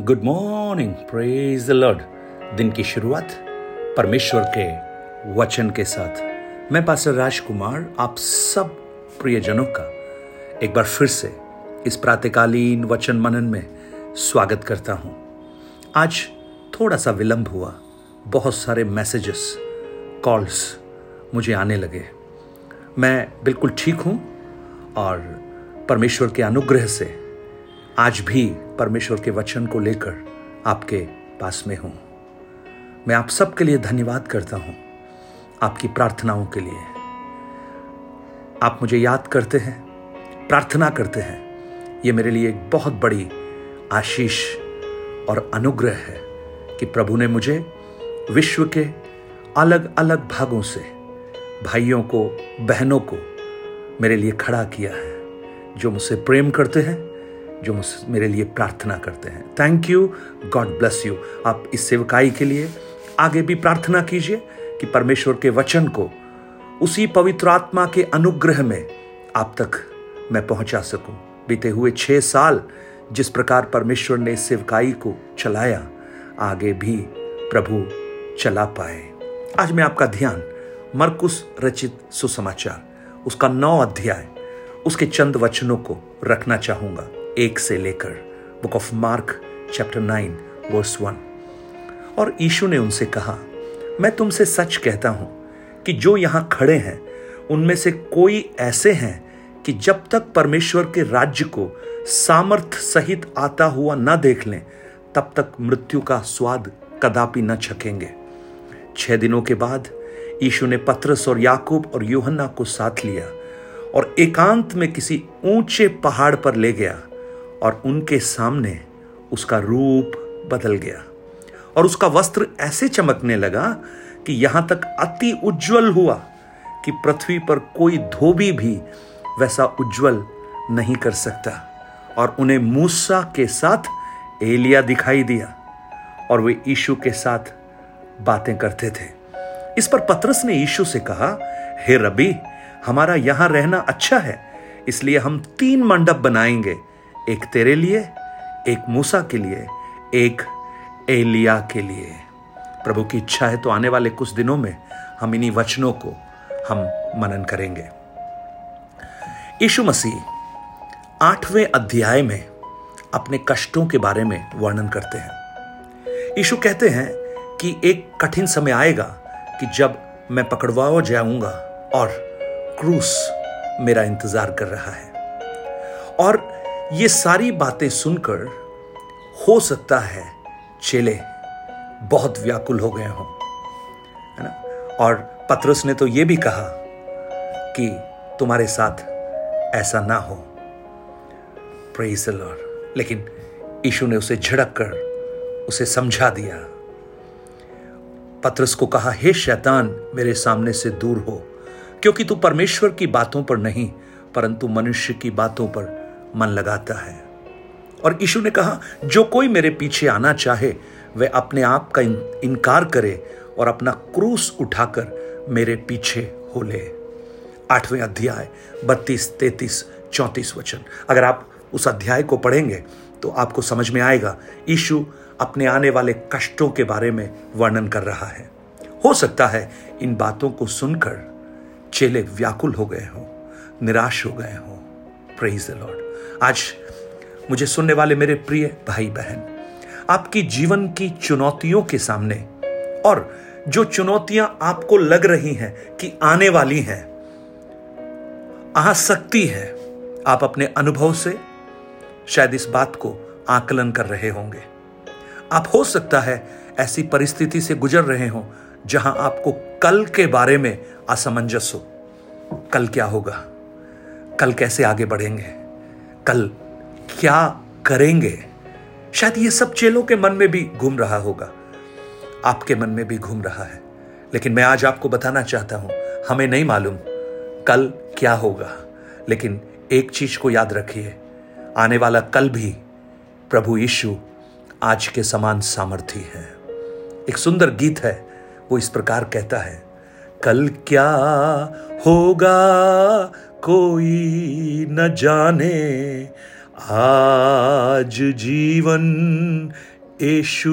Good morning praise Lord दिन की शुरुआत परमेश्वर के वचन के साथ। मैं पास्टर राजकुमार, आप सब प्रियजनों का एक बार फिर से इस प्रातकालीन वचन मनन में स्वागत करता हूँ। आज थोड़ा सा विलंब हुआ। बहुत सारे मैसेजेस कॉल्स मुझे आने लगे। मैं बिल्कुल ठीक हूँ और परमेश्वर के अनुग्रह से आज भी परमेश्वर के वचन को लेकर आपके पास में हूँ। मैं आप सबके लिए धन्यवाद करता हूँ, आपकी प्रार्थनाओं के लिए। आप मुझे याद करते हैं, प्रार्थना करते हैं। ये मेरे लिए एक बहुत बड़ी आशीष और अनुग्रह है कि प्रभु ने मुझे विश्व के अलग अलग भागों से, भाइयों को, बहनों को मेरे लिए खड़ा किया है, जो मुझसे प्रेम करते हैं जो मेरे लिए प्रार्थना करते हैं। Thank you God bless you आप इस सेवकाई के लिए आगे भी प्रार्थना कीजिए कि परमेश्वर के वचन को उसी पवित्र आत्मा के अनुग्रह में आप तक मैं पहुँचा सकूँ। बीते हुए छह साल जिस प्रकार परमेश्वर ने इस सेवकाई को चलाया, आगे भी प्रभु चला पाए। आज मैं आपका ध्यान मरकुस रचित सुसमाचार, उसका नौ अध्याय, उसके चंद वचनों को रखना चाहूँगा। एक से लेकर book of Mark, chapter nine, verse one. और ईशु ने उनसे कहा, मैं तुमसे सच कहता हूँ कि जो यहाँ खड़े हैं, उनमें से कोई ऐसे हैं कि जब तक परमेश्वर के राज्य को सामर्थ सहित आता हुआ न देख लें, तब तक मृत्यु का स्वाद कदापि न छकेंगे। छह दिनों के बाद यीशु ने पत्रस और याकूब और योहन्ना को साथ लिया और एकांत में किसी ऊँचे पहाड़ पर ले गया। और उनके सामने उसका रूप बदल गया। और उसका वस्त्र ऐसे चमकने लगा कि यहाँ तक अति उज्जवल हुआ कि पृथ्वी पर कोई धोबी भी वैसा उज्जवल नहीं कर सकता। और उन्हें मूसा के साथ एलिया दिखाई दिया और वे यीशु के साथ बातें करते थे। इस पर पत्रस ने यीशु से कहा, हे रबी, हमारा यहाँ रहना अच्छा है, इसलिए हम तीन मंडप बनाएँगे एक तेरे लिए, एक मूसा के लिए, एक एलिया के लिए। प्रभु की इच्छा है तो आने वाले कुछ दिनों में हम इन्हीं वचनों को हम मनन करेंगे। यीशु मसीह आठवें अध्याय में अपने कष्टों के बारे में वर्णन करते हैं। यीशु कहते हैं कि एक कठिन समय आएगा कि जब मैं पकड़वाओ जाऊँगा और क्रूस मेरा इंतज़ार कर रहा है। और ये सारी बातें सुनकर हो सकता है चेले बहुत व्याकुल हो गए हों, है ना? और पत्रस ने तो ये भी कहा कि तुम्हारे साथ ऐसा ना हो। प्रेज लॉर्ड लेकिन यीशु ने उसे झड़क कर उसे समझा दिया। पत्रस को कहा, हे शैतान, मेरे सामने से दूर हो, क्योंकि तू परमेश्वर की बातों पर नहीं, परंतु मनुष्य की बातों पर मन लगाता है। और यीशु ने कहा, जो कोई मेरे पीछे आना चाहे, वह अपने आप का इनकार करे और अपना क्रूस उठाकर मेरे पीछे हो ले। आठवें अध्याय, बत्तीस, तैतीस, चौंतीस वचन। अगर आप उस अध्याय को पढ़ेंगे तो आपको समझ में आएगा, यीशु अपने आने वाले कष्टों के बारे में वर्णन कर रहा है। हो सकता है इन बातों को सुनकर चेले व्याकुल हो गए हों, निराश हो गए हों। प्रेज द लॉर्ड आज मुझे सुनने वाले मेरे प्रिय भाई बहन, आपकी जीवन की चुनौतियों के सामने और जो चुनौतियाँ आपको लग रही हैं कि आने वाली हैं, आ सकती है। आप अपने अनुभव से शायद इस बात को आकलन कर रहे होंगे। आप हो सकता है ऐसी परिस्थिति से गुजर रहे हो जहाँ आपको कल के बारे में असमंजस हो। कल क्या होगा? कल कैसे आगे बढ़ेंगे? कल क्या करेंगे? शायद ये सब चेलों के मन में भी घूम रहा होगा। आपके मन में भी घूम रहा है। लेकिन मैं आज आपको बताना चाहता हूँ, हमें नहीं मालूम कल क्या होगा। लेकिन एक चीज़ को याद रखिए, आने वाला कल भी प्रभु यीशु आज के समान सामर्थ्य है। एक सुंदर गीत है, वो इस प्रकार कहता है, कल क्या होगा? कोई न जाने। आज जीवन यीशु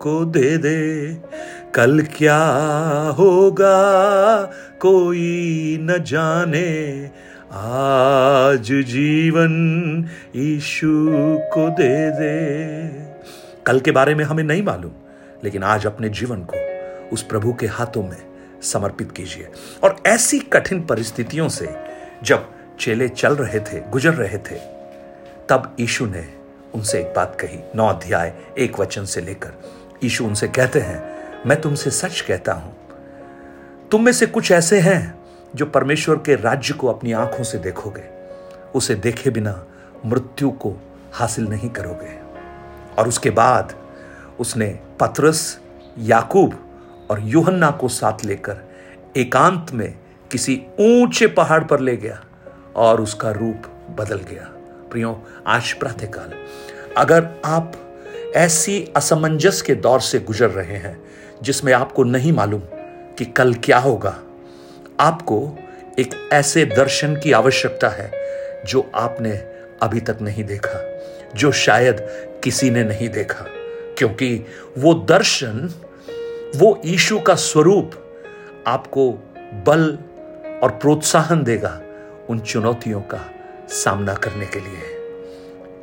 को दे दे। कल क्या होगा, कोई न जाने। आज जीवन यीशु को दे दे। कल के बारे में हमें नहीं मालूम, लेकिन आज अपने जीवन को उस प्रभु के हाथों में समर्पित कीजिए। और ऐसी कठिन परिस्थितियों से जब चेले चल रहे थे, गुजर रहे थे, तब यीशु ने उनसे एक बात कही। नौ अध्याय, एक वचन से लेकर। यीशु उनसे कहते हैं, मैं तुमसे सच कहता हूँ। तुम में से कुछ ऐसे हैं जो परमेश्वर के राज्य को अपनी आँखों से देखोगे। उसे देखे बिना मृत्यु को हासिल नहीं करोगे। और उसके बाद उसने पत्रस, याकूब और योहन्ना को साथ लेकर एकांत में किसी ऊँचे पहाड़ पर ले गया और उसका रूप बदल गया। प्रियो, आज प्रातःकाल। अगर आप ऐसी असमंजस के दौर से गुजर रहे हैं, जिसमें आपको नहीं मालूम कि कल क्या होगा, आपको एक ऐसे दर्शन की आवश्यकता है जो आपने अभी तक नहीं देखा, जो शायद किसी ने नहीं देखा। क्योंकि वो दर्शन, वो ईशु का स्वरूप आपको बल और प्रोत्साहन देगा उन चुनौतियों का सामना करने के लिए।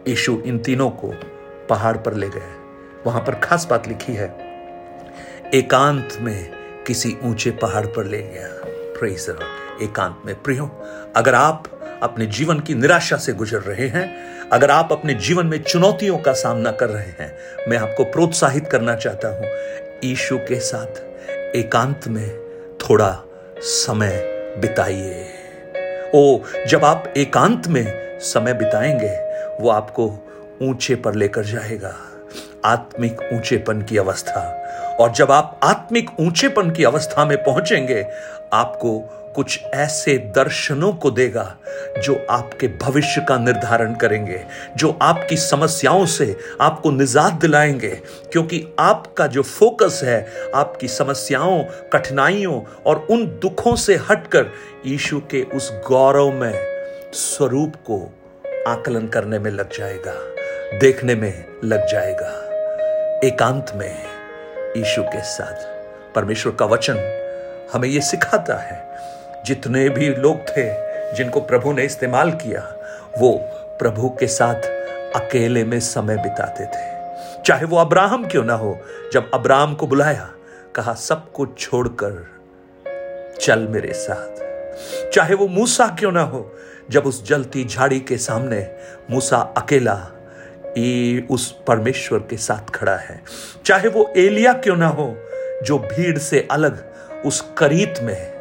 यीशु इन तीनों को पहाड़ पर ले गए। वहाँ पर खास बात लिखी है। एकांत में किसी ऊँचे पहाड़ पर ले गया। प्रेज एकांत में, प्रियो, अगर आप अपने जीवन की निराशा से गुजर रहे हैं, अगर आप अपने जीवन में चुनौतियों का सामना कर रहे हैं, मैं आपको प्रोत्साहित करना चाहता हूँ ईशु के साथ एकांत में थोड़ा समय बिताइए। ओ, जब आप एकांत में समय बिताएँगे, वो आपको ऊँचे पर लेकर जाएगा, आत्मिक ऊंचेपन की अवस्था। और जब आप आत्मिक ऊंचेपन की अवस्था में पहुँचेंगे, आपको कुछ ऐसे दर्शनों को देगा जो आपके भविष्य का निर्धारण करेंगे, जो आपकी समस्याओं से आपको निजात दिलाएँगे। क्योंकि आपका जो फोकस है, आपकी समस्याओं, कठिनाइयों और उन दुखों से हटकर यीशु के उस गौरव में, स्वरूप को आकलन करने में लग जाएगा, देखने में लग जाएगा, एकांत में यीशु के साथ। परमेश्वर का वचन हमें यह सिखाता है जितने भी लोग थे जिनको प्रभु ने इस्तेमाल किया, वो प्रभु के साथ अकेले में समय बिताते थे। चाहे वो अब्राहम क्यों ना हो, जब अब्राहम को बुलाया, कहा, सब कुछ छोड़कर चल मेरे साथ। चाहे वो मूसा क्यों ना हो, जब उस जलती झाड़ी के सामने मूसा अकेला ये उस परमेश्वर के साथ खड़ा है। चाहे वो एलिया क्यों ना हो, जो भीड़ से अलग उस करीत में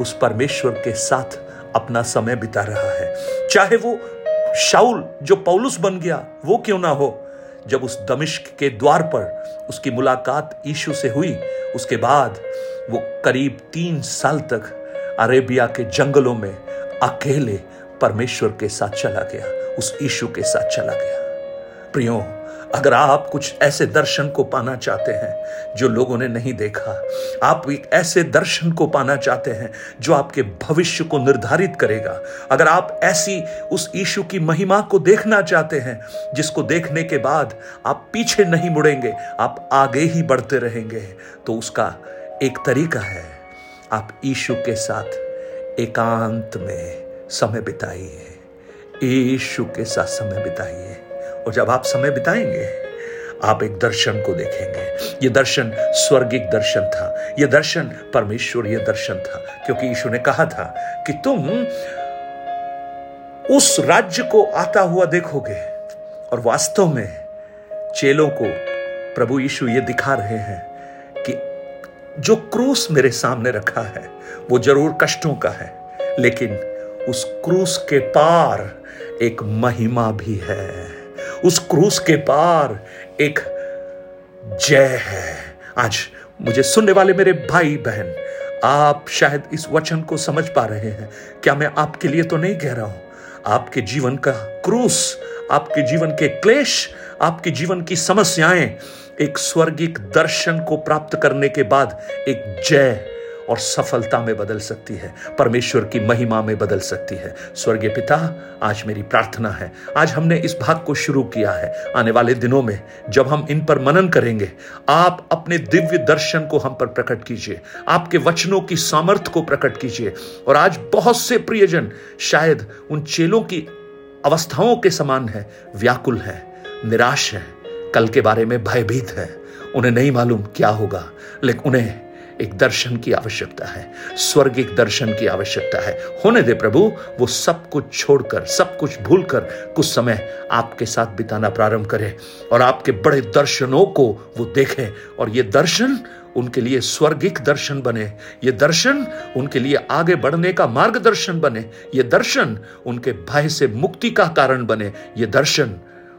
उस परमेश्वर के साथ अपना समय बिता रहा है। चाहे वो शाउल जो पौलुस बन गया, वो क्यों ना हो। जब उस दमिश्क के द्वार पर उसकी मुलाकात ईशु से हुई, उसके बाद वो करीब तीन साल तक अरेबिया के जंगलों में अकेले परमेश्वर के साथ चला गया, उस ईशु के साथ चला गया। प्रियो अगर आप कुछ ऐसे दर्शन को पाना चाहते हैं जो लोगों ने नहीं देखा, आप एक ऐसे दर्शन को पाना चाहते हैं जो आपके भविष्य को निर्धारित करेगा। अगर आप ऐसी उस ईशु की महिमा को देखना चाहते हैं, जिसको देखने के बाद आप पीछे नहीं मुड़ेंगे, आप आगे ही बढ़ते रहेंगे तो उसका एक तरीका है, आप ईशु के साथ एकांत में समय बिताइए। ईशु के साथ समय बिताइए। और जब आप समय बिताएँगे, आप एक दर्शन को देखेंगे। यह दर्शन स्वर्गिक दर्शन था। यह दर्शन परमेश्वरीय दर्शन था। क्योंकि यीशु ने कहा था कि तुम उस राज्य को आता हुआ देखोगे और वास्तव में चेलों को प्रभु यीशु ये दिखा रहे हैं कि जो क्रूस मेरे सामने रखा है, वो ज़रूर कष्टों का है, लेकिन उस क्रूस के पार एक महिमा भी है। उस क्रूस के पार एक जय है। आज मुझे सुनने वाले मेरे भाई बहन, आप शायद इस वचन को समझ पा रहे हैं। क्या मैं आपके लिए तो नहीं कह रहा हूँ? आपके जीवन का क्रूस, आपके जीवन के क्लेश, आपके जीवन की समस्याएँ, एक स्वर्गिक दर्शन को प्राप्त करने के बाद एक जय और सफलता में बदल सकती है, परमेश्वर की महिमा में बदल सकती है। स्वर्गीय पिता, आज मेरी प्रार्थना है। आज हमने इस भाग को शुरू किया है। आने वाले दिनों में जब हम इन पर मनन करेंगे, आप अपने दिव्य दर्शन को हम पर प्रकट कीजिए। आपके वचनों की सामर्थ्य को प्रकट कीजिए। और आज बहुत से प्रियजन, शायद उन चेलों की अवस्थाओं के समान है, व्याकुल है, निराश है, कल के बारे में भयभीत है। उन्हें नहीं मालूम क्या होगा, लेकिन उन्हें एक दर्शन की आवश्यकता है स्वर्गिक दर्शन की आवश्यकता है। होने दे प्रभु, वो सब कुछ छोड़कर, सब कुछ भूलकर, कुछ समय आपके साथ बिताना प्रारंभ करें और आपके बड़े दर्शनों को वो देखें और ये दर्शन उनके लिए स्वर्गिक दर्शन बने। ये दर्शन उनके लिए आगे बढ़ने का मार्गदर्शन बने। ये दर्शन उनके भय से मुक्ति का कारण बने। ये दर्शन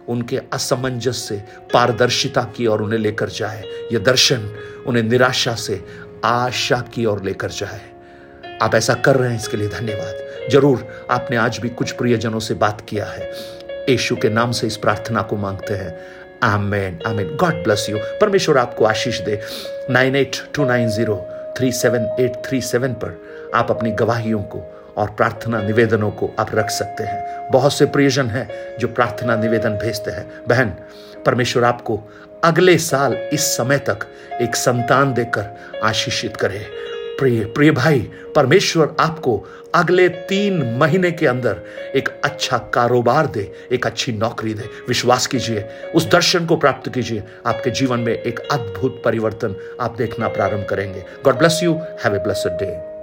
उनके असमंजस से पारदर्शिता की ओर उन्हें लेकर जाए। ये दर्शन उन्हें निराशा से आशा की ओर लेकर जाए। आप ऐसा कर रहे हैं, इसके लिए धन्यवाद। ज़रूर, आपने आज भी कुछ प्रियजनों से बात किया है। यीशु के नाम से इस प्रार्थना को मांगते हैं। Amen amen. God bless you परमेश्वर आपको आशीष दे। Nine eight two nine zero three seven eight three seven पर आप अपनी गवाहियों को और प्रार्थना निवेदनों को आप रख सकते हैं। बहुत से प्रियजन हैं जो प्रार्थना निवेदन भेजते हैं। बहन परमेश्वर आपको अगले साल इस समय तक एक संतान देकर आशीषित करे। प्रिय प्रिय भाई, परमेश्वर आपको अगले तीन महीने के अंदर एक अच्छा कारोबार दे, एक अच्छी नौकरी दे। विश्वास कीजिए, उस दर्शन को प्राप्त कीजिए। आपके जीवन में एक अद्भुत परिवर्तन आप देखना प्रारंभ करेंगे। God bless you have a blessed day